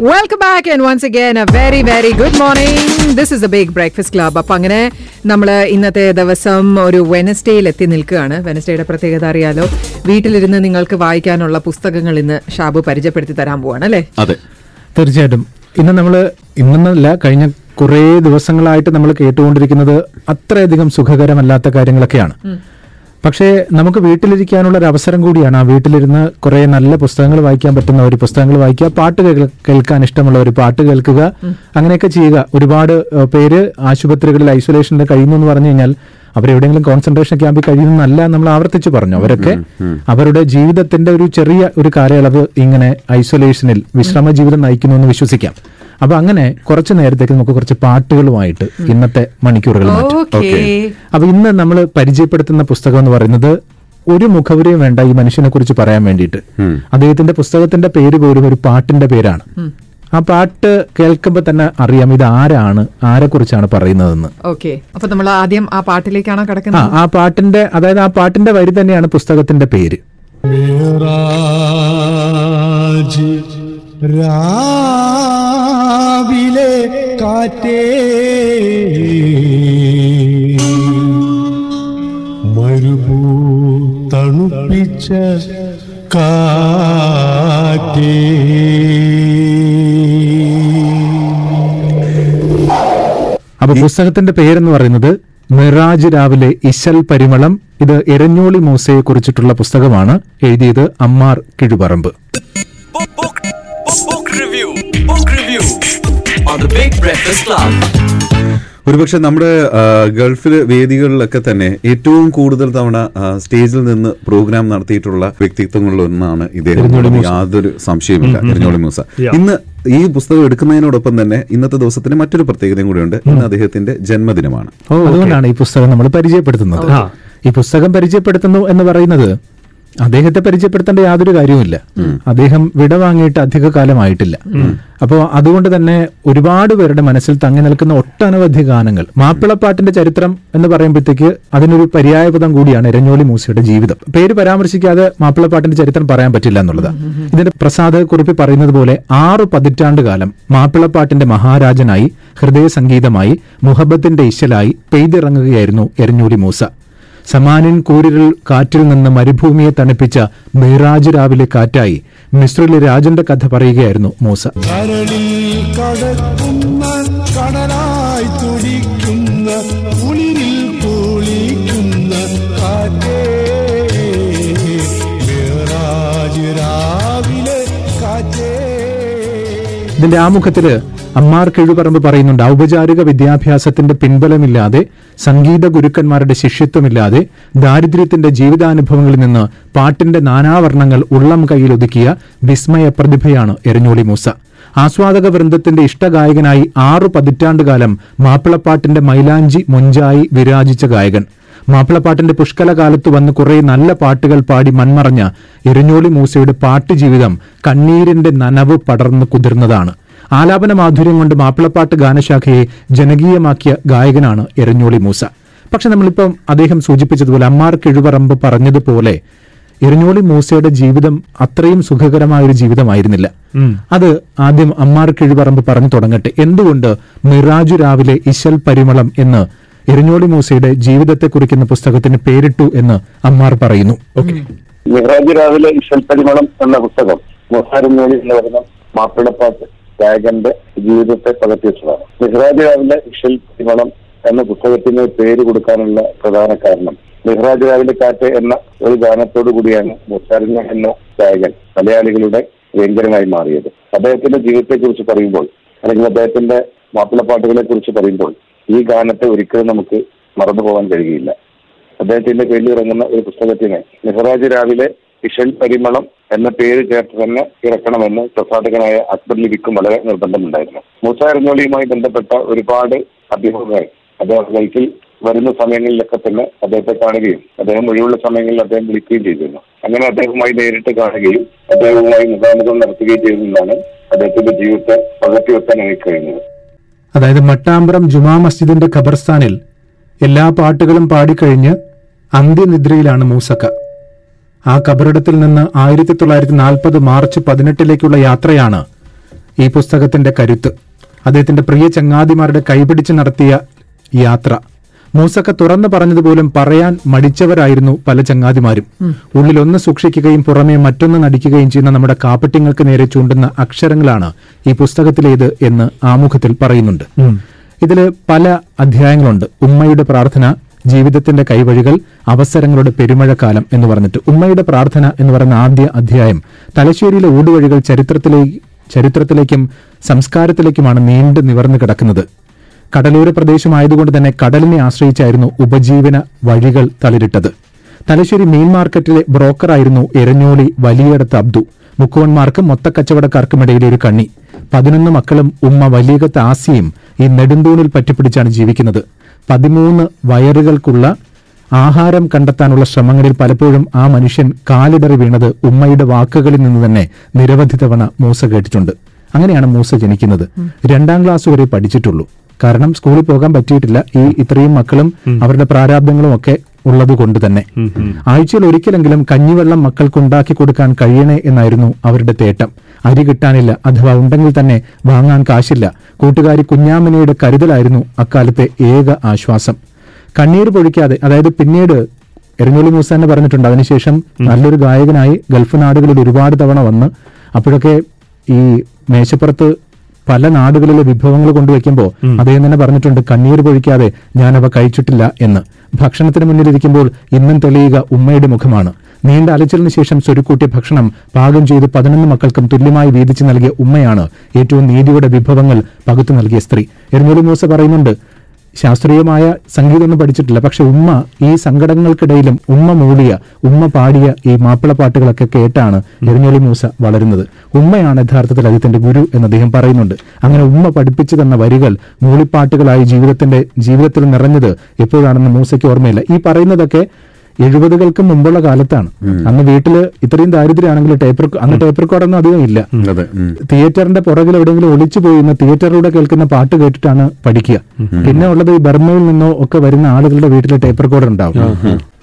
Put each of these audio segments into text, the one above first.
Welcome back and once again a very very good morning this is a big breakfast club അപ്പം അങ്ങനെ നമ്മൾ ഇന്നത്തെ ദിവസം ഒരു വെനസ്ഡേയിൽ എത്തി നിൽക്കുകയാണ്. വെനസ്ഡേയുടെ പ്രത്യേകത അറിയാലോ? വീട്ടിലിരുന്ന് നിങ്ങൾക്ക് വായിക്കാനുള്ള പുസ്തകങ്ങൾ ഇന്ന് ഷാബു പരിചയപ്പെടുത്തി തരാൻ പോവാണ് അല്ലേ? അതെ. തീർച്ചയായിട്ടും. ഇന്ന് നമ്മൾ ഇന്നെന്നല്ല കഴിഞ്ഞ കുറേ ദിവസങ്ങളായിട്ട് നമ്മൾ കേട്ടുകൊണ്ടിരിക്കുന്നത് അത്രയധികം സുഖകരമല്ലാത്ത കാര്യങ്ങളൊക്കെയാണ്. പക്ഷേ നമുക്ക് വീട്ടിലിരിക്കാനുള്ള ഒരു അവസരം കൂടിയാണ് ആ വീട്ടിലിരുന്ന് കുറേ നല്ല പുസ്തകങ്ങൾ വായിക്കാൻ പറ്റുന്ന ഒരു പുസ്തകങ്ങൾ വായിക്കുക പാട്ട് കേൾക്കാൻ ഇഷ്ടമുള്ള ഒരു പാട്ട് കേൾക്കുക അങ്ങനെയൊക്കെ ചെയ്യുക. ഒരുപാട് പേര് ആശുപത്രികളിൽ ഐസൊലേഷനിൽ കഴിയുന്നു എന്ന് പറഞ്ഞു കഴിഞ്ഞാൽ അവരെവിടെയെങ്കിലും കോൺസെൻട്രേഷൻ ക്യാമ്പിൽ കഴിയുന്നല്ല നമ്മൾ ആവർത്തിച്ച് പറഞ്ഞു. അവരൊക്കെ അവരുടെ ജീവിതത്തിന്റെ ഒരു ചെറിയ ഒരു കാലയളവ് ഇങ്ങനെ ഐസൊലേഷനിൽ വിശ്രമ ജീവിതം നയിക്കുന്നു എന്ന് വിശ്വസിക്കാം. അപ്പൊ അങ്ങനെ കുറച്ച് നേരത്തേക്ക് നമുക്ക് കുറച്ച് പാട്ടുകളുമായിട്ട് ഇന്നത്തെ മണിക്കൂറുകൾ അപ്പൊ ഇന്ന് നമ്മൾ പരിചയപ്പെടുത്തുന്ന പുസ്തകം എന്ന് പറയുന്നത് ഒരു മുഖവരിയും വേണ്ട ഈ മനുഷ്യനെ കുറിച്ച് പറയാൻ വേണ്ടിയിട്ട്. അദ്ദേഹത്തിന്റെ പുസ്തകത്തിന്റെ പേര് പോലും ഒരു പാട്ടിന്റെ പേരാണ്. ആ പാട്ട് കേൾക്കുമ്പോൾ തന്നെ അറിയാം ഇത് ആരാണ് ആരെ കുറിച്ചാണ് പറയുന്നതെന്ന്. ഓക്കെ. അപ്പൊ നമ്മൾ ആദ്യം ആ പാട്ടിലേക്കാണോ കിടക്കുന്നത്? ആ പാട്ടിന്റെ അതായത് ആ പാട്ടിന്റെ വരി തന്നെയാണ് പുസ്തകത്തിന്റെ പേര്. രാവിലെ കാറ്റേ. മരുഭൂ തണുപ്പിച്ച കാറ്റേ. അപ്പൊ പുസ്തകത്തിന്റെ പേരെന്ന് പറയുന്നത് മിറാജ് രാവിലെ ഇശൽ പരിമളം. ഇത് എരഞ്ഞോളി മൂസയെ കുറിച്ചിട്ടുള്ള പുസ്തകമാണ്. എഴുതിയത് Ammar Kizhuparamba. Book, review book, review review. Book review on the Big Breakfast Club. ഒരുപക്ഷെ നമ്മുടെ ഗൾഫിൽ ഗൾഫിലെ വേദികളിലൊക്കെ തന്നെ ഏറ്റവും കൂടുതൽ തവണ സ്റ്റേജിൽ നിന്ന് പ്രോഗ്രാം നടത്തിയിട്ടുള്ള വ്യക്തിത്വങ്ങളിൽ ഒന്നാണ് ഇദ്ദേഹം. യാതൊരു സംശയമില്ല എരഞ്ഞോളി മൂസ. ഇന്ന് ഈ പുസ്തകം എടുക്കുന്നതിനോടൊപ്പം തന്നെ ഇന്നത്തെ ദിവസത്തിന് മറ്റൊരു പ്രത്യേകതയും കൂടിയുണ്ട്. ഇന്ന് അദ്ദേഹത്തിന്റെ ജന്മദിനമാണ്. അതുകൊണ്ടാണ് ഈ പുസ്തകം നമ്മൾ പരിചയപ്പെടുത്തുന്നത്. ഈ പുസ്തകം പരിചയപ്പെടുത്തുന്നു എന്ന് പറയുന്നത് അദ്ദേഹത്തെ പരിചയപ്പെടുത്തേണ്ട യാതൊരു കാര്യവുമില്ല. അദ്ദേഹം വിട വാങ്ങിയിട്ട് അധിക കാലമായിട്ടില്ല. അപ്പോൾ അതുകൊണ്ട് തന്നെ ഒരുപാട് പേരുടെ മനസ്സിൽ തങ്ങി നിൽക്കുന്ന ഒട്ടനവധി ഗാനങ്ങൾ. മാപ്പിളപ്പാട്ടിന്റെ ചരിത്രം എന്ന് പറയുമ്പോഴത്തേക്ക് അതിനൊരു പര്യായപദം കൂടിയാണ് എരഞ്ഞോളി മൂസയുടെ ജീവിതം. പേര് പരാമർശിക്കാതെ മാപ്പിളപ്പാട്ടിന്റെ ചരിത്രം പറയാൻ പറ്റില്ല എന്നുള്ളതാണ് ഇതിന്റെ പ്രസാദ കുറിപ്പ് പറയുന്നത് പോലെ ആറ് പതിറ്റാണ്ട് കാലം മാപ്പിളപ്പാട്ടിന്റെ മഹാരാജനായി ഹൃദയ സംഗീതമായി മുഹബത്തിന്റെ ഇശലായി പെയ്തിറങ്ങുകയായിരുന്നു എരഞ്ഞോളി മൂസ. സമാനിൻ കൂരിരുൾ കാറ്റിൽ നിന്ന് മരുഭൂമിയെ തണുപ്പിച്ച മിറാജ് രാവിലെ കാറ്റായി. മിശ്രിലെ രാജന്റെ കഥ പറയുകയായിരുന്നു മൂസ. കടലായി തുടിക്കുന്ന കുളിരിൽ കുളിക്കുന്ന കാറ്റേ. ഇതിന്റെ ആമുഖത്തിൽ അമ്മാർ കിഴുപറമ്പ് പറയുന്നുണ്ട് ഔപചാരിക വിദ്യാഭ്യാസത്തിന്റെ പിൻബലമില്ലാതെ സംഗീത ഗുരുക്കന്മാരുടെ ശിഷ്യത്വമില്ലാതെ ദാരിദ്ര്യത്തിന്റെ ജീവിതാനുഭവങ്ങളിൽ നിന്ന് പാട്ടിന്റെ നാനാവർണങ്ങൾ ഉള്ളം കയ്യിലൊതുക്കിയ വിസ്മയ പ്രതിഭയാണ് എരഞ്ഞോളി മൂസ. ആസ്വാദക വൃന്ദത്തിന്റെ ഇഷ്ടഗായകനായി ആറു പതിറ്റാണ്ടുകാലം മാപ്പിളപ്പാട്ടിന്റെ മൈലാഞ്ചി മൊഞ്ചായി വിരാജിച്ച ഗായകൻ. മാപ്പിളപ്പാട്ടിന്റെ പുഷ്കലകാലത്ത് വന്ന് കുറെ നല്ല പാട്ടുകൾ പാടി മൺമറഞ്ഞ എരഞ്ഞോളി മൂസയുടെ പാട്ട് ജീവിതം കണ്ണീരിന്റെ നനവ് പടർന്നു കുതിർന്നതാണ്. ആലാപന മാധുര്യം കൊണ്ട് മാപ്പിളപ്പാട്ട് ഗാനശാഖയെ ജനകീയമാക്കിയ ഗായകനാണ് എരഞ്ഞോളി മൂസ. പക്ഷെ നമ്മളിപ്പം അദ്ദേഹം സൂചിപ്പിച്ചതുപോലെ അമ്മാർ കിഴുപറമ്പ് പറഞ്ഞതുപോലെ എരഞ്ഞോളി മൂസയുടെ ജീവിതം അത്രയും സുഖകരമായ ഒരു ജീവിതമായിരുന്നില്ല. അത് ആദ്യം അമ്മാർ കിഴുപറമ്പ് പറഞ്ഞു തുടങ്ങട്ടെ. എന്തുകൊണ്ട് മിറാജു രാവിലെ ഇശൽ പരിമളം എന്ന് എരഞ്ഞോളി മൂസയുടെ ജീവിതത്തെ കുറിക്കുന്ന പുസ്തകത്തിന് പേരിട്ടു എന്ന് അമ്മാർ പറയുന്നു. ഓക്കെ. മിറാജു രാവിലെ ഇശൽ പരിമളം എന്ന പുസ്തകം മൊസാരഞ്ഞോളി എന്ന് പറയുന്ന മാപ്പിളപ്പാട്ട് ഗായകന്റെ ജീവിതത്തെ പകർത്തിയിട്ടുള്ളതാണ് മെഹ്റാജ് രാവിലെ ഇഷൽ എന്ന പുസ്തകത്തിന് പേര് കൊടുക്കാനുള്ള പ്രധാന കാരണം. മെഹ്റാജ് രാവിലെ കാറ്റ് എന്ന ഒരു ഗാനത്തോടു കൂടിയാണ് മൊസാരഞ്ഞ എന്ന ഗായകൻ മലയാളികളുടെ വ്യങ്കരനായി മാറിയത്. അദ്ദേഹത്തിന്റെ ജീവിതത്തെ കുറിച്ച് പറയുമ്പോൾ അല്ലെങ്കിൽ അദ്ദേഹത്തിന്റെ മാപ്പിളപ്പാട്ടുകളെ കുറിച്ച് പറയുമ്പോൾ ഈ ഗാനത്തെ ഒരിക്കലും നമുക്ക് മറന്നു പോകാൻ കഴിയില്ല. അദ്ദേഹത്തിന്റെ പേരിൽ ഇറങ്ങുന്ന ഒരു പുസ്തകത്തിന് മെഹ്റാജ് രാവിലെ ഇഷൽ പരിമളം എന്ന പേര് ചേർത്ത് തന്നെ ഇറക്കണമെന്ന് പ്രസാധകനായ അക്ബർ ലിബിക്കും വളരെ നിർബന്ധമുണ്ടായിരുന്നു. മൂസ എറഞ്ഞോളിയുമായി ബന്ധപ്പെട്ട ഒരുപാട് അഭിമുഖങ്ങൾ അദ്ദേഹം ലൈഫിൽ വരുന്ന സമയങ്ങളിലൊക്കെ തന്നെ അദ്ദേഹത്തെ കാണുകയും അദ്ദേഹം ഒഴിവുള്ള സമയങ്ങളിൽ അദ്ദേഹം വിളിക്കുകയും ചെയ്തിരുന്നു. അങ്ങനെ അദ്ദേഹവുമായി നേരിട്ട് കാണുകയും അദ്ദേഹവുമായി മുഖാമുഖം നടത്തുകയും ചെയ്തെന്നാണ് അദ്ദേഹത്തിന്റെ ജീവിതത്തെ പകർത്തിവെക്കാൻ എനിക്ക് കഴിഞ്ഞത്. അതായത് മട്ടാമ്പ്രം ജുമാ മസ്ജിദിന്റെ ഖബർസ്ഥാനിൽ എല്ലാ പാട്ടുകളും പാടിക്കഴിഞ്ഞ് അന്ത്യനിദ്രയിലാണ് മൂസക്ക. ആ കബറിടത്തിൽ നിന്ന് ആയിരത്തി തൊള്ളായിരത്തി നാൽപ്പത് മാർച്ച് പതിനെട്ടിലേക്കുള്ള യാത്രയാണ് ഈ പുസ്തകത്തിന്റെ കരുത്ത്. അദ്ദേഹത്തിന്റെ പ്രിയ ചങ്ങാതിമാരുടെ കൈപിടിച്ച് നടത്തിയ യാത്ര. മൂസക്ക തുറന്നു പറഞ്ഞതുപോലും പറയാൻ മടിച്ചവരായിരുന്നു പല ചങ്ങാതിമാരും. ഉള്ളിലൊന്ന് സൂക്ഷിക്കുകയും പുറമേ മറ്റൊന്ന് നടിക്കുകയും ചെയ്യുന്ന നമ്മുടെ കാപ്പട്ടിങ്ങൾക്ക് നേരെ ചൂണ്ടുന്ന അക്ഷരങ്ങളാണ് ഈ പുസ്തകത്തിലേത് എന്ന് ആമുഖത്തിൽ പറയുന്നുണ്ട്. ഇതിൽ പല അധ്യായങ്ങളുണ്ട്. ഉമ്മയുടെ പ്രാർത്ഥന ജീവിതത്തിന്റെ കൈവഴികൾ അവസരങ്ങളുടെ പെരുമഴക്കാലം എന്ന് പറഞ്ഞിട്ട് ഉമ്മയുടെ പ്രാർത്ഥന എന്ന് പറയുന്ന ആദ്യ അധ്യായം തലശ്ശേരിയിലെ ഊടുവഴികൾ ചരിത്രത്തിലേക്ക് ചരിത്രത്തിലേക്കും സംസ്കാരത്തിലേക്കുമാണ് നീണ്ടു നിവർന്നു കിടക്കുന്നത്. കടലോര പ്രദേശമായതുകൊണ്ട് തന്നെ കടലിനെ ആശ്രയിച്ചായിരുന്നു ഉപജീവന വഴികൾ തളിരിട്ടത്. തലശ്ശേരി മീൻ മാർക്കറ്റിലെ ബ്രോക്കറായിരുന്നു എരഞ്ഞോളി വലിയടത്ത് അബ്ദു. മുക്കുവന്മാർക്കും മൊത്തക്കച്ചവടക്കാർക്കും ഇടയിലെ ഒരു കണ്ണി. പതിനൊന്ന് മക്കളും ഉമ്മ വലിയകത്ത് ആസിയും ഈ നെടുന്തൂണിൽ പറ്റിപ്പിടിച്ചാണ് ജീവിക്കുന്നത്. പതിമൂന്ന് വയറുകൾക്കുള്ള ആഹാരം കണ്ടെത്താനുള്ള ശ്രമങ്ങളിൽ പലപ്പോഴും ആ മനുഷ്യൻ കാലിടറി വീണത് ഉമ്മയുടെ വാക്കുകളിൽ നിന്ന് തന്നെ നിരവധി തവണ മൂസ കേട്ടിട്ടുണ്ട്. അങ്ങനെയാണ് മൂസ ജനിക്കുന്നത്. രണ്ടാം ക്ലാസ് വരെ പഠിച്ചിട്ടുള്ളൂ. കാരണം സ്കൂളിൽ പോകാൻ പറ്റിയിട്ടില്ല. ഈ ഇത്രയും മക്കളും അവരുടെ പ്രാരാബ്ദങ്ങളും ഒക്കെ ഉള്ളത് കൊണ്ട് തന്നെ. ആഴ്ചയിൽ ഒരിക്കലെങ്കിലും കഞ്ഞിവെള്ളം മക്കൾക്ക് ഉണ്ടാക്കി കൊടുക്കാൻ കഴിയണേ എന്നായിരുന്നു അവരുടെ തേട്ടം. അരി കിട്ടാനില്ല അഥവാ ഉണ്ടെങ്കിൽ തന്നെ വാങ്ങാൻ കാശില്ല. കൂട്ടുകാരി കുഞ്ഞാമിനയുടെ കരുതലായിരുന്നു അക്കാലത്തെ ഏക ആശ്വാസം. കണ്ണീർ പൊഴിക്കാതെ അതായത് പിന്നീട് എരഞ്ഞോളി മൂസ തന്നെ പറഞ്ഞിട്ടുണ്ട് അതിനുശേഷം നല്ലൊരു ഗായകനായി ഗൾഫ് നാടുകളിൽ ഒരുപാട് തവണ വന്ന് അപ്പോഴൊക്കെ ഈ മേശപ്പുറത്ത് പല നാടുകളിലെ വിഭവങ്ങൾ കൊണ്ടുവയ്ക്കുമ്പോൾ അദ്ദേഹം തന്നെ പറഞ്ഞിട്ടുണ്ട് കണ്ണീർ പൊഴിക്കാതെ ഞാനവ കഴിച്ചിട്ടില്ല എന്ന്. ഭക്ഷണത്തിന് മുന്നിലിരിക്കുമ്പോൾ ഇന്നും തെളിയുക ഉമ്മയുടെ മുഖമാണ്. നീണ്ട അലച്ചിലിന് ശേഷം സ്വരുക്കൂട്ടിയ ഭക്ഷണം പാകം ചെയ്ത് പതിനൊന്ന് മക്കൾക്കും തുല്യമായി വീതിച്ചു നൽകിയ ഉമ്മയാണ് ഏറ്റവും നീതിയുടെ വിഭവങ്ങൾ പകുത്തു നൽകിയ സ്ത്രീ. എരുമൂലി മൂസ പറയുന്നുണ്ട് ശാസ്ത്രീയമായ സംഗീതമൊന്നും പഠിച്ചിട്ടില്ല പക്ഷെ ഉമ്മ ഈ സങ്കടങ്ങൾക്കിടയിലും ഉമ്മ മൂളിയ ഉമ്മ പാടിയ ഈ മാപ്പിള പാട്ടുകളൊക്കെ കേട്ടാണ് എരിഞ്ഞോളി മൂസ വളരുന്നത്. ഉമ്മയാണ് യഥാർത്ഥത്തിൽ അദ്ദേഹത്തിന്റെ ഗുരു എന്ന് അദ്ദേഹം പറയുന്നുണ്ട്. അങ്ങനെ ഉമ്മ പഠിപ്പിച്ചു തന്ന വരികൾ മൂളിപ്പാട്ടുകളായി ജീവിതത്തിന്റെ ജീവിതത്തിൽ നിറഞ്ഞത് എപ്പോഴാണെന്ന് മൂസയ്ക്ക് ഓർമ്മയില്ല. ഈ പറയുന്നതൊക്കെ എഴുപതുകൾക്ക് മുമ്പുള്ള കാലത്താണ്. അന്ന് വീട്ടിൽ ഇത്രയും ദാരിദ്ര്യമാണെങ്കിൽ ടേപ്പ് അന്ന് ടേപ്പ് റെക്കോർഡൊന്നും അധികം ഇല്ല. തിയേറ്ററിന്റെ പുറകിൽ എവിടെയെങ്കിലും ഒളിച്ചു പോയി തിയേറ്ററിലൂടെ കേൾക്കുന്ന പാട്ട് കേട്ടിട്ടാണ് പഠിക്കുക. പിന്നെ ഉള്ളത് ഈ ബർമയിൽ നിന്നോ ഒക്കെ വരുന്ന ആളുകളുടെ വീട്ടിൽ ടേപ്പ് റെക്കോർഡർ ഉണ്ടാവും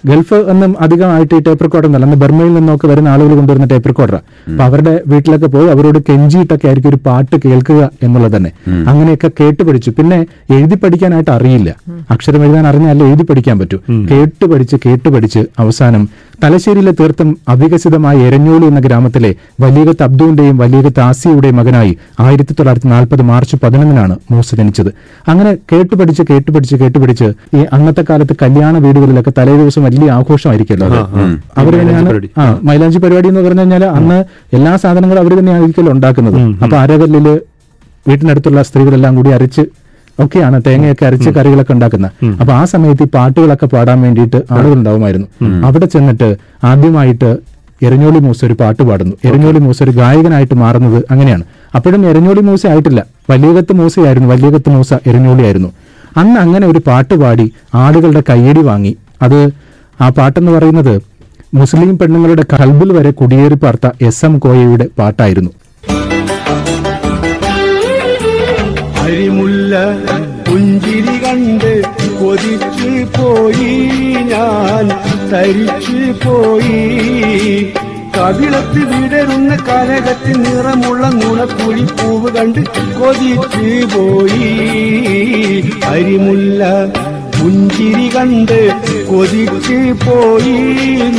ഗൾഫ് ഒന്നും അധികമായിട്ട് ഈ ടേപ്പ് റെക്കോർഡർ എന്നല്ല അന്ന് ബർമയിൽ നിന്നൊക്കെ വരുന്ന ആളുകൾ കൊണ്ടുവരുന്ന ടേപ്പ് റെക്കോർഡർ അപ്പൊ അവരുടെ വീട്ടിലൊക്കെ പോയി അവരോട് കെഞ്ചിയിട്ടൊക്കെ ആയിരിക്കും ഒരു പാട്ട് കേൾക്കുക എന്നുള്ളത് തന്നെ. അങ്ങനെയൊക്കെ കേട്ട് പഠിച്ചു. പിന്നെ എഴുതി പഠിക്കാനായിട്ട് അറിയില്ല. അക്ഷരം എഴുതാൻ അറിഞ്ഞാലേ എഴുതി പഠിക്കാൻ പറ്റൂ. കേട്ട് പഠിച്ച് കേട്ട് പഠിച്ച് അവസാനം തലശ്ശേരിയിലെ തീർത്തും അവികസിതമായ എരഞ്ഞോളി എന്ന ഗ്രാമത്തിലെ വലിയകത്ത് അബ്ദുവിന്റെയും വലിയകത്ത് ആസിയുടെയും മകനായി ആയിരത്തി തൊള്ളായിരത്തി നാൽപ്പത് മാർച്ച് പതിനൊന്നിനാണ് മൂസ ജനിച്ചത്. അങ്ങനെ കേട്ടുപഠിച്ച് കേട്ടുപഠിച്ച് കേട്ട് പഠിച്ച് കേട്ട് പഠിച്ച് ഈ അന്നത്തെ കാലത്ത് കല്യാണ വീടുകളിലൊക്കെ തലേ ദിവസം വലിയ ആഘോഷമായിരിക്കുമല്ലോ. അവർ തന്നെയാണ് ആ മൈലാഞ്ചി പരിപാടി എന്ന് പറഞ്ഞു കഴിഞ്ഞാൽ അന്ന് എല്ലാ സാധനങ്ങളും അവർ തന്നെയായിരിക്കുമല്ലോ ഉണ്ടാക്കുന്നത്. അപ്പൊ അരകല്ലിൽ വീട്ടിനടുത്തുള്ള സ്ത്രീകളെല്ലാം കൂടി അരച്ച് ഒക്കെയാണ് തേങ്ങയൊക്കെ അരച്ച് കറികളൊക്കെ ഉണ്ടാക്കുന്നത്. അപ്പൊ ആ സമയത്ത് ഈ പാട്ടുകളൊക്കെ പാടാൻ വേണ്ടിയിട്ട് ആളുകൾ ഉണ്ടാവുമായിരുന്നു അവിടെ ചെന്നിട്ട് ആദ്യമായിട്ട് എരഞ്ഞോളി മൂസ ഒരു പാട്ട് പാടുന്നു. എരഞ്ഞോളി മൂസ ഒരു ഗായകനായിട്ട് മാറുന്നത് അങ്ങനെയാണ്. അപ്പോഴും എരഞ്ഞോളി മൂസ ആയിട്ടില്ല. വലിയകത്ത് മൂസയായിരുന്നു. വലിയകത്ത് മൂസ എരഞ്ഞോളി ആയിരുന്നു. അന്ന് അങ്ങനെ ഒരു പാട്ട് പാടി ആളുകളുടെ കയ്യടി വാങ്ങി. അത് ആ പാട്ടെന്ന് പറയുന്നത് മുസ്ലിം പെണ്ണുങ്ങളുടെ കൽബിൽ വരെ കുടിയേറി പാർത്ത എസ് എം കോയയുടെ പാട്ടായിരുന്നു. അരിമുല്ല പുഞ്ചിരി കണ്ട് കൊതിച്ചു പോയി ഞാൻ തരിച്ചു പോയി. കവിളത്ത് വിടരുന്ന കനകത്തിൽ നിറമുള്ള നുണക്കുഴി പൂവ് കണ്ട് കൊതിച്ചു പോയി. അരിമുല്ല പുഞ്ചിരി കണ്ട് കൊതിച്ചു പോയി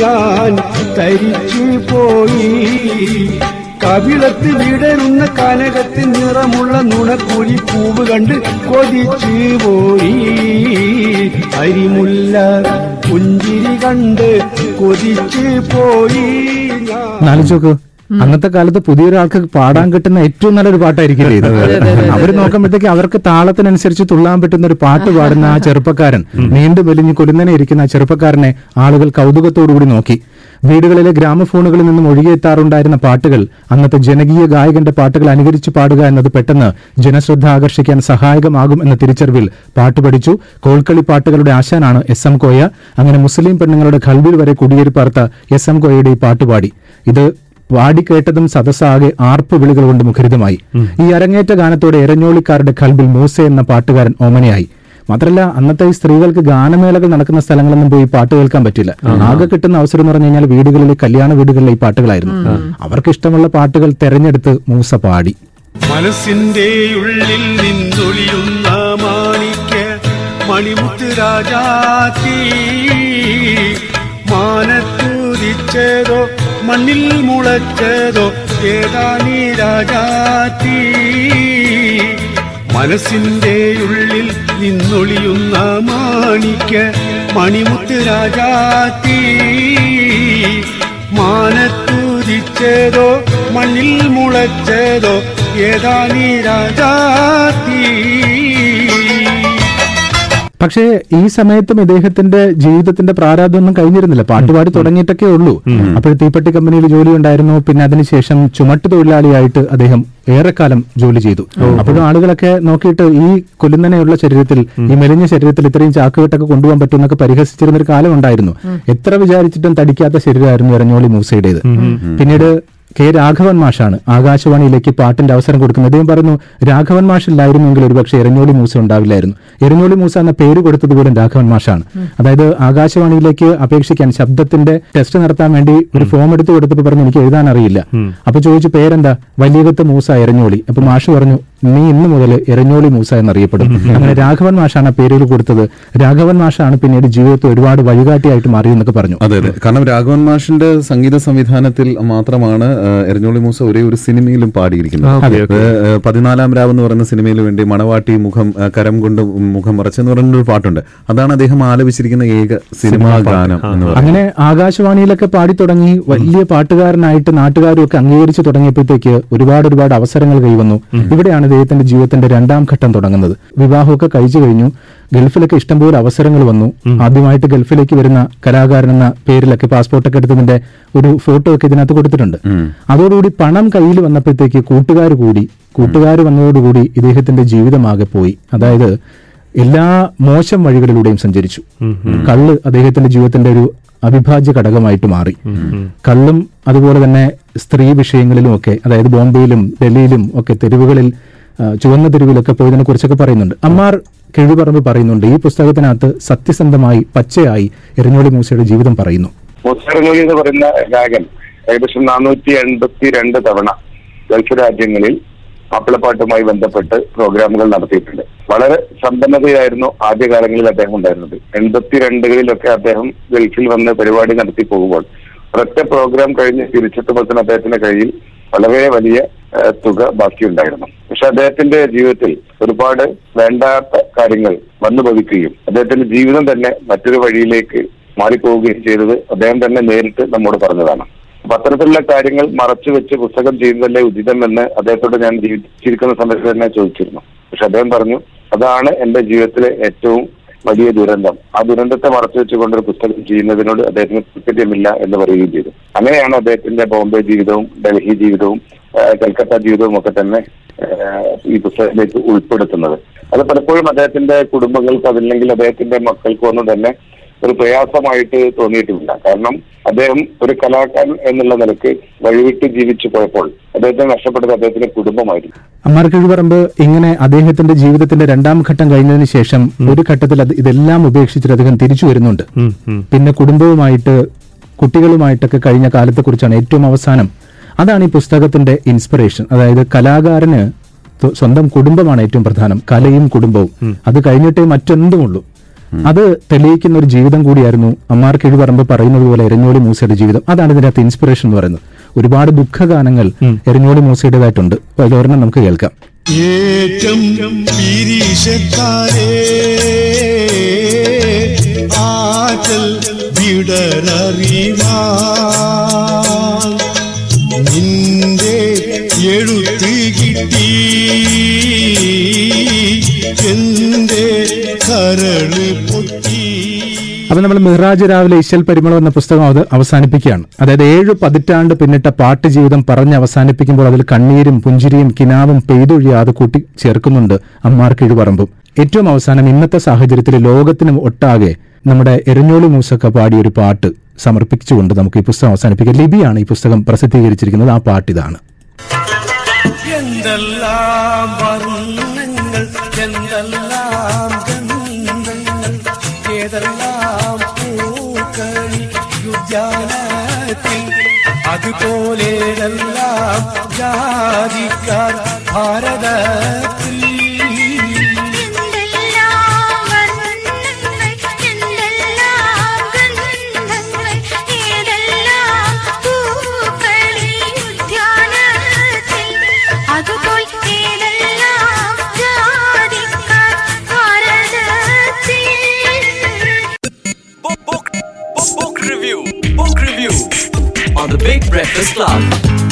ഞാൻ തരിച്ചു പോയി. കവിളത്ത് വിടരുന്ന കനകത്തിൽ നിറമുള്ള നുണക്കുഴി പൂവ് കണ്ട് കൊതിച്ചു പോയി അരിമുല്ല പുഞ്ചിരി കണ്ട് കൊതിച്ചു പോയി നാലിച്ചോക്ക് അന്നത്തെ കാലത്ത് പുതിയൊരാൾക്ക് പാടാൻ കിട്ടുന്ന ഏറ്റവും നല്ലൊരു പാട്ടായിരിക്കില്ലേ ഇത്. അവർ നോക്കുമ്പോഴത്തേക്ക് അവർക്ക് താളത്തിനനുസരിച്ച് തുള്ളാൻ പറ്റുന്ന ഒരു പാട്ട് പാടുന്ന ആ ചെറുപ്പക്കാരൻ നീണ്ടു വലിഞ്ഞ് കൊലുന്നനെ ഇരിക്കുന്ന ആ ചെറുപ്പക്കാരനെ ആളുകൾ കൗതുകത്തോടുകൂടി നോക്കി. വീടുകളിലെ ഗ്രാമഫോണുകളിൽ നിന്നും ഒഴുകിയെത്താറുണ്ടായിരുന്ന പാട്ടുകൾ അന്നത്തെ ജനകീയ ഗായകന്റെ പാട്ടുകൾ അനുകരിച്ച് പാടുക എന്നത് പെട്ടെന്ന് ജനശ്രദ്ധ ആകർഷിക്കാൻ സഹായകമാകും എന്ന തിരിച്ചറിവിൽ പാട്ട് പഠിച്ചു. കോൽക്കളി പാട്ടുകളുടെ ആശാനാണ് എസ് എം കോയ. അങ്ങനെ മുസ്ലിം പെണ്ണുങ്ങളുടെ ഖൽബിൽ വരെ കുടിയേറി പാർത്ത എസ് എം കോയയുടെ ഈ പാട്ടുപാടി ഇത് വാടിക്കേട്ടതും സദസ്സാകെ ആർപ്പ് വിളികൾ കൊണ്ട് മുഖരിതമായി. ഈ അരങ്ങേറ്റ ഗാനത്തോടെ എരഞ്ഞോളിക്കാരുടെ ഖൽബിൽ മൂസ എന്ന പാട്ടുകാരൻ ഓമനയായി. മാത്രമല്ല അന്നത്തെ ഈ സ്ത്രീകൾക്ക് ഗാനമേളകൾ നടക്കുന്ന സ്ഥലങ്ങളൊന്നും പോയി പാട്ട് കേൾക്കാൻ പറ്റില്ല. ആകെ കിട്ടുന്ന അവസരം എന്ന് പറഞ്ഞു കഴിഞ്ഞാൽ വീടുകളിൽ കല്യാണ വീടുകളിൽ ഈ പാട്ടുകളായിരുന്നു. അവർക്ക് ഇഷ്ടമുള്ള പാട്ടുകൾ തെരഞ്ഞെടുത്ത് മൂസ പാടി. മനസ്സിന്റെ ഉള്ളിൽ നിന്നൊളിയുന്ന മാണിക്ക മണിമുത്ത് രാജാത്തി മാനത്തുദിച്ചതോ മണ്ണിൽ മുളച്ചതോ ഏതാനീ രാജാത്തി മനസ്സിന്റെ ഉള്ളിൽ നിന്നൊളിയുന്ന മാണിക്ക മണിമുത്ത് രാജാത്തി. മാനത്തുദിച്ചതോ മണ്ണിൽ മുളച്ചതോ ഏതാനീ രാജാത്തി. പക്ഷേ ഈ സമയത്തും ഇദ്ദേഹത്തിന്റെ ജീവിതത്തിന്റെ പ്രാരാധമൊന്നും കഴിഞ്ഞിരുന്നില്ല. പാട്ടുപാടി തുടങ്ങിയിട്ടൊക്കെ ഉള്ളൂ. അപ്പോൾ തീപ്പെട്ടി കമ്പനിയിൽ ജോലി ഉണ്ടായിരുന്നു. പിന്നെ അതിനുശേഷം ചുമട്ട് തൊഴിലാളിയായിട്ട് അദ്ദേഹം ഏറെക്കാലം ജോലി ചെയ്തു. അപ്പോഴും ആളുകളൊക്കെ നോക്കിയിട്ട് ഈ കൊല്ലുന്നനെയുള്ള ശരീരത്തിൽ ഈ മെലിഞ്ഞ ശരീരത്തിൽ ഇത്രയും ചാക്കുകെട്ടൊക്കെ കൊണ്ടുപോകാൻ പറ്റുമെന്നൊക്കെ പരിഹസിച്ചിരുന്ന ഒരു കാലം ഉണ്ടായിരുന്നു. എത്ര വിചാരിച്ചിട്ടും തടിക്കാത്ത ശരീരമായിരുന്നു എരഞ്ഞോളി മൂസയുടേത്. പിന്നീട് കെ രാഘവൻ മാഷാണ്. ആകാശവാണിയിലേക്ക് പാട്ടിന്റെ അവസരം കൊടുക്കുന്നത്. അദ്ദേഹം പറഞ്ഞു രാഘവൻ മാഷ് ഇല്ലായിരുന്നെങ്കിൽ ഒരുപക്ഷെ എരഞ്ഞോളി മൂസ ഉണ്ടാവില്ലായിരുന്നു. എരഞ്ഞോളി മൂസ എന്ന പേര് കൊടുത്തത് പോലും രാഘവൻ മാഷാണ്. അതായത് ആകാശവാണിയിലേക്ക് അപേക്ഷിക്കാൻ ശബ്ദത്തിന്റെ ടെസ്റ്റ് നടത്താൻ വേണ്ടി ഒരു ഫോം എടുത്ത് കൊടുത്തപ്പോൾ പറഞ്ഞു എനിക്ക് എഴുതാൻ അറിയില്ല. അപ്പൊ ചോദിച്ചു പേരെന്താ? വലിയകത്ത് മൂസ എരഞ്ഞോളി. അപ്പൊ മാഷ് പറഞ്ഞു നീ ഇന്ന് മുതൽ എരഞ്ഞോളി മൂസ എന്നറിയപ്പെടും. അങ്ങനെ രാഘവൻ മാഷാണ് ആ പേരുകൾ കൊടുത്തത്. രാഘവൻ മാഷാണ് പിന്നീട് ജീവിതത്തിൽ ഒരുപാട് വഴികാട്ടിയായിട്ട് മാറി എന്നൊക്കെ പറഞ്ഞു. അതെ അതെ. കാരണം രാഘവൻ മാഷിന്റെ സംഗീത സംവിധാനത്തിൽ മാത്രമാണ് എരഞ്ഞോളി മൂസ ഒരേ ഒരു സിനിമയിലും പാടിയിരിക്കുന്നത്. പതിനാലാം രാവ് എന്ന് പറയുന്ന സിനിമയിൽ വേണ്ടി മണവാട്ടി മുഖം കരം കൊണ്ട് മുഖം മറച്ചെന്ന് പറയുന്ന ഒരു പാട്ടുണ്ട്. അതാണ് അദ്ദേഹം ആലപിച്ചിരിക്കുന്ന ഏക സിനിമാ ഗാനം അങ്ങനെ ആകാശവാണിയിലൊക്കെ പാടി തുടങ്ങി വലിയ പാട്ടുകാരനായിട്ട് നാട്ടുകാരും ഒക്കെ അംഗീകരിച്ചു തുടങ്ങിയപ്പോഴത്തേക്ക് ഒരുപാട് ഒരുപാട് അവസരങ്ങൾ കൈവന്നു. ഇവിടെയാണ് ഇദ്ദേഹത്തിന്റെ ജീവിതത്തിന്റെ രണ്ടാം ഘട്ടം തുടങ്ങുന്നത്. വിവാഹമൊക്കെ കഴിച്ചു കഴിഞ്ഞു. ഗൾഫിലൊക്കെ ഇഷ്ടംപോലെ അവസരങ്ങൾ വന്നു. ആദ്യമായിട്ട് ഗൾഫിലേക്ക് വരുന്ന കലാകാരൻ എന്ന പേരിലൊക്കെ പാസ്പോർട്ടൊക്കെ എടുത്തതിന്റെ ഒരു ഫോട്ടോ ഒക്കെ ഇതിനകത്ത് കൊടുത്തിട്ടുണ്ട്. അതോടുകൂടി പണം കയ്യിൽ വന്നപ്പോഴത്തേക്ക് കൂട്ടുകാർ കൂടി കൂട്ടുകാർ വന്നതോടുകൂടി ഇദ്ദേഹത്തിന്റെ ജീവിതമാകെ പോയി. അതായത് എല്ലാ മോശം വഴികളിലൂടെയും സഞ്ചരിച്ചു. കള്ള് അദ്ദേഹത്തിന്റെ ജീവിതത്തിന്റെ ഒരു അവിഭാജ്യ ഘടകമായിട്ട് മാറി. കള്ളും അതുപോലെ തന്നെ സ്ത്രീ വിഷയങ്ങളിലും ഒക്കെ അതായത് ബോംബെയിലും ഡൽഹിയിലും ഒക്കെ തെരുവുകളിൽ ചുവന്ന തെരുവിലൊക്കെ പോയതിനെ കുറിച്ചൊക്കെ പറയുന്നുണ്ട്. അമ്മാർ കിഴുപറമ്പ് പറയുന്നുണ്ട് ഈ പുസ്തകത്തിനകത്ത് സത്യസന്ധമായി പച്ചയായി എരഞ്ഞോളി മൂസയുടെ ജീവിതം പറയുന്നു. എന്ന് പറയുന്ന ഗായകൻ ഏകദേശം നാനൂറ്റി എൺപത്തി രണ്ട് തവണ ഗൾഫ് രാജ്യങ്ങളിൽ മാപ്പിളപ്പാട്ടുമായി ബന്ധപ്പെട്ട് പ്രോഗ്രാമുകൾ നടത്തിയിട്ടുണ്ട്. വളരെ സമ്പന്നതയായിരുന്നു ആദ്യകാലങ്ങളിൽ അദ്ദേഹം ഉണ്ടായിരുന്നത്. എൺപത്തിരണ്ടുകളിലൊക്കെ അദ്ദേഹം ഗൾഫിൽ വന്ന് പരിപാടി നടത്തി പോകുമ്പോൾ ഒരൊറ്റ പ്രോഗ്രാം കഴിഞ്ഞ് തിരിച്ചെത്തുമ്പോൾ തന്നെ അദ്ദേഹത്തിന്റെ കയ്യിൽ വളരെ വലിയ തുക ബാക്കിയുണ്ടായിരുന്നു. പക്ഷെ അദ്ദേഹത്തിന്റെ ജീവിതത്തിൽ ഒരുപാട് വേണ്ടാത്ത കാര്യങ്ങൾ വന്നു ഭവിക്കുകയും അദ്ദേഹത്തിന്റെ ജീവിതം തന്നെ മറ്റൊരു വഴിയിലേക്ക് മാറിപ്പോവുകയും ചെയ്തത് അദ്ദേഹം തന്നെ നേരിട്ട് നമ്മോട് പറഞ്ഞതാണ്. അപ്പൊ അത്തരത്തിലുള്ള കാര്യങ്ങൾ മറച്ചു വെച്ച് പുസ്തകം ചെയ്യുന്നതല്ലേ ഉചിതം എന്ന് അദ്ദേഹത്തോട് ഞാൻ ജീവിച്ചിരിക്കുന്ന സമയത്ത് തന്നെ ചോദിച്ചിരുന്നു. പക്ഷെ അദ്ദേഹം പറഞ്ഞു അതാണ് എന്റെ ജീവിതത്തിലെ ഏറ്റവും വലിയ ദുരന്തം. ആ ദുരന്തത്തെ മറച്ചു വെച്ചുകൊണ്ട് ഒരു പുസ്തകം ചെയ്യുന്നതിനോട് അദ്ദേഹത്തിന് താല്പര്യമില്ല എന്ന് പറയുകയും ചെയ്തു. അങ്ങനെയാണ് അദ്ദേഹത്തിന്റെ ബോംബെ ജീവിതവും ഡൽഹി ജീവിതവും കൽക്കത്ത ജീവിതവും ഒക്കെ തന്നെ ഈ പുസ്തകത്തിലേക്ക് ഉൾപ്പെടുത്തുന്നത്. അത് പലപ്പോഴും അദ്ദേഹത്തിന്റെ കുടുംബങ്ങൾക്ക് അതില്ലെങ്കിൽ അദ്ദേഹത്തിന്റെ മക്കൾക്കും ഒന്നും തന്നെ ഒരു പ്രയാസമായിട്ട് തോന്നിയിട്ടില്ല. കാരണം അദ്ദേഹം ഒരു കലാകാരൻ എന്നുള്ള നിലയ്ക്ക് വഴിവിട്ട് ജീവിച്ചു പോയപ്പോൾ അദ്ദേഹത്തെ നഷ്ടപ്പെട്ടത് അദ്ദേഹത്തിന്റെ കുടുംബമായിരുന്നു. അമ്മാർ കിഴുപറമ്പ് ഇങ്ങനെ അദ്ദേഹത്തിന്റെ ജീവിതത്തിന്റെ രണ്ടാം ഘട്ടം കഴിഞ്ഞതിന് ശേഷം ഒരു ഘട്ടത്തിൽ അത് ഇതെല്ലാം ഉപേക്ഷിച്ചിട്ട് അദ്ദേഹം തിരിച്ചു വരുന്നുണ്ട്. പിന്നെ കുടുംബവുമായിട്ട് കുട്ടികളുമായിട്ടൊക്കെ കഴിഞ്ഞ കാലത്തെക്കുറിച്ചാണ് ഏറ്റവും അവസാനം. അതാണ് ഈ പുസ്തകത്തിന്റെ ഇൻസ്പിറേഷൻ അതായത് കലാകാരന് സ്വന്തം കുടുംബമാണ് ഏറ്റവും പ്രധാനം. കലയും കുടുംബവും. അത് കഴിഞ്ഞിട്ടേ മറ്റെന്തുമുള്ളൂ. അത് തെളിയിക്കുന്ന ഒരു ജീവിതം കൂടിയായിരുന്നു അമ്മാർ കിഴുപറമ്പ് പറയുന്നത് പോലെ എരഞ്ഞോളി മൂസയുടെ ജീവിതം. അതാണ് ഇതിനകത്ത് ഇൻസ്പിറേഷൻ എന്ന് പറയുന്നത്. ഒരുപാട് ദുഃഖഗാനങ്ങൾ എരഞ്ഞോളി മൂസയുടേതായിട്ടുണ്ട്. അതിലൊരെണ്ണം നമുക്ക് കേൾക്കാം. ഏറ്റം ആറ്റൽ നിന്റെ എഴുത്ത് കിട്ടി പൊട്ടി അപ്പൊ നമ്മൾ മിഹ്റാജ് രാവിലെ ഇശൽ പരിമളം എന്ന പുസ്തകം അത് അവസാനിപ്പിക്കുകയാണ്. അതായത് ഏഴ് പതിറ്റാണ്ട് പിന്നിട്ട പാട്ട് ജീവിതം പറഞ്ഞ് അവസാനിപ്പിക്കുമ്പോൾ അതിൽ കണ്ണീരും പുഞ്ചിരിയും കിനാവും പെയ്തൊഴിയാതെ കൂട്ടി ചേർക്കുന്നുണ്ട് അമ്മാർ കിഴുപറമ്പും. ഏറ്റവും അവസാനം ഇന്നത്തെ സാഹചര്യത്തിൽ ലോകത്തിനും ഒട്ടാകെ നമ്മുടെ എരഞ്ഞോളി മൂസക്ക പാടിയ ഒരു പാട്ട് സമർപ്പിച്ചുകൊണ്ട് നമുക്ക് ഈ പുസ്തകം അവസാനിപ്പിക്കാം. ലിബിയാണ് ഈ പുസ്തകം പ്രസിദ്ധീകരിച്ചിരിക്കുന്നത്. ആ പാട്ടിതാണ്. എന്തെല്ലാം അതുപോലെ ജാതിക്കാർ ഭാരതത്തിൽ Big Breakfast Club.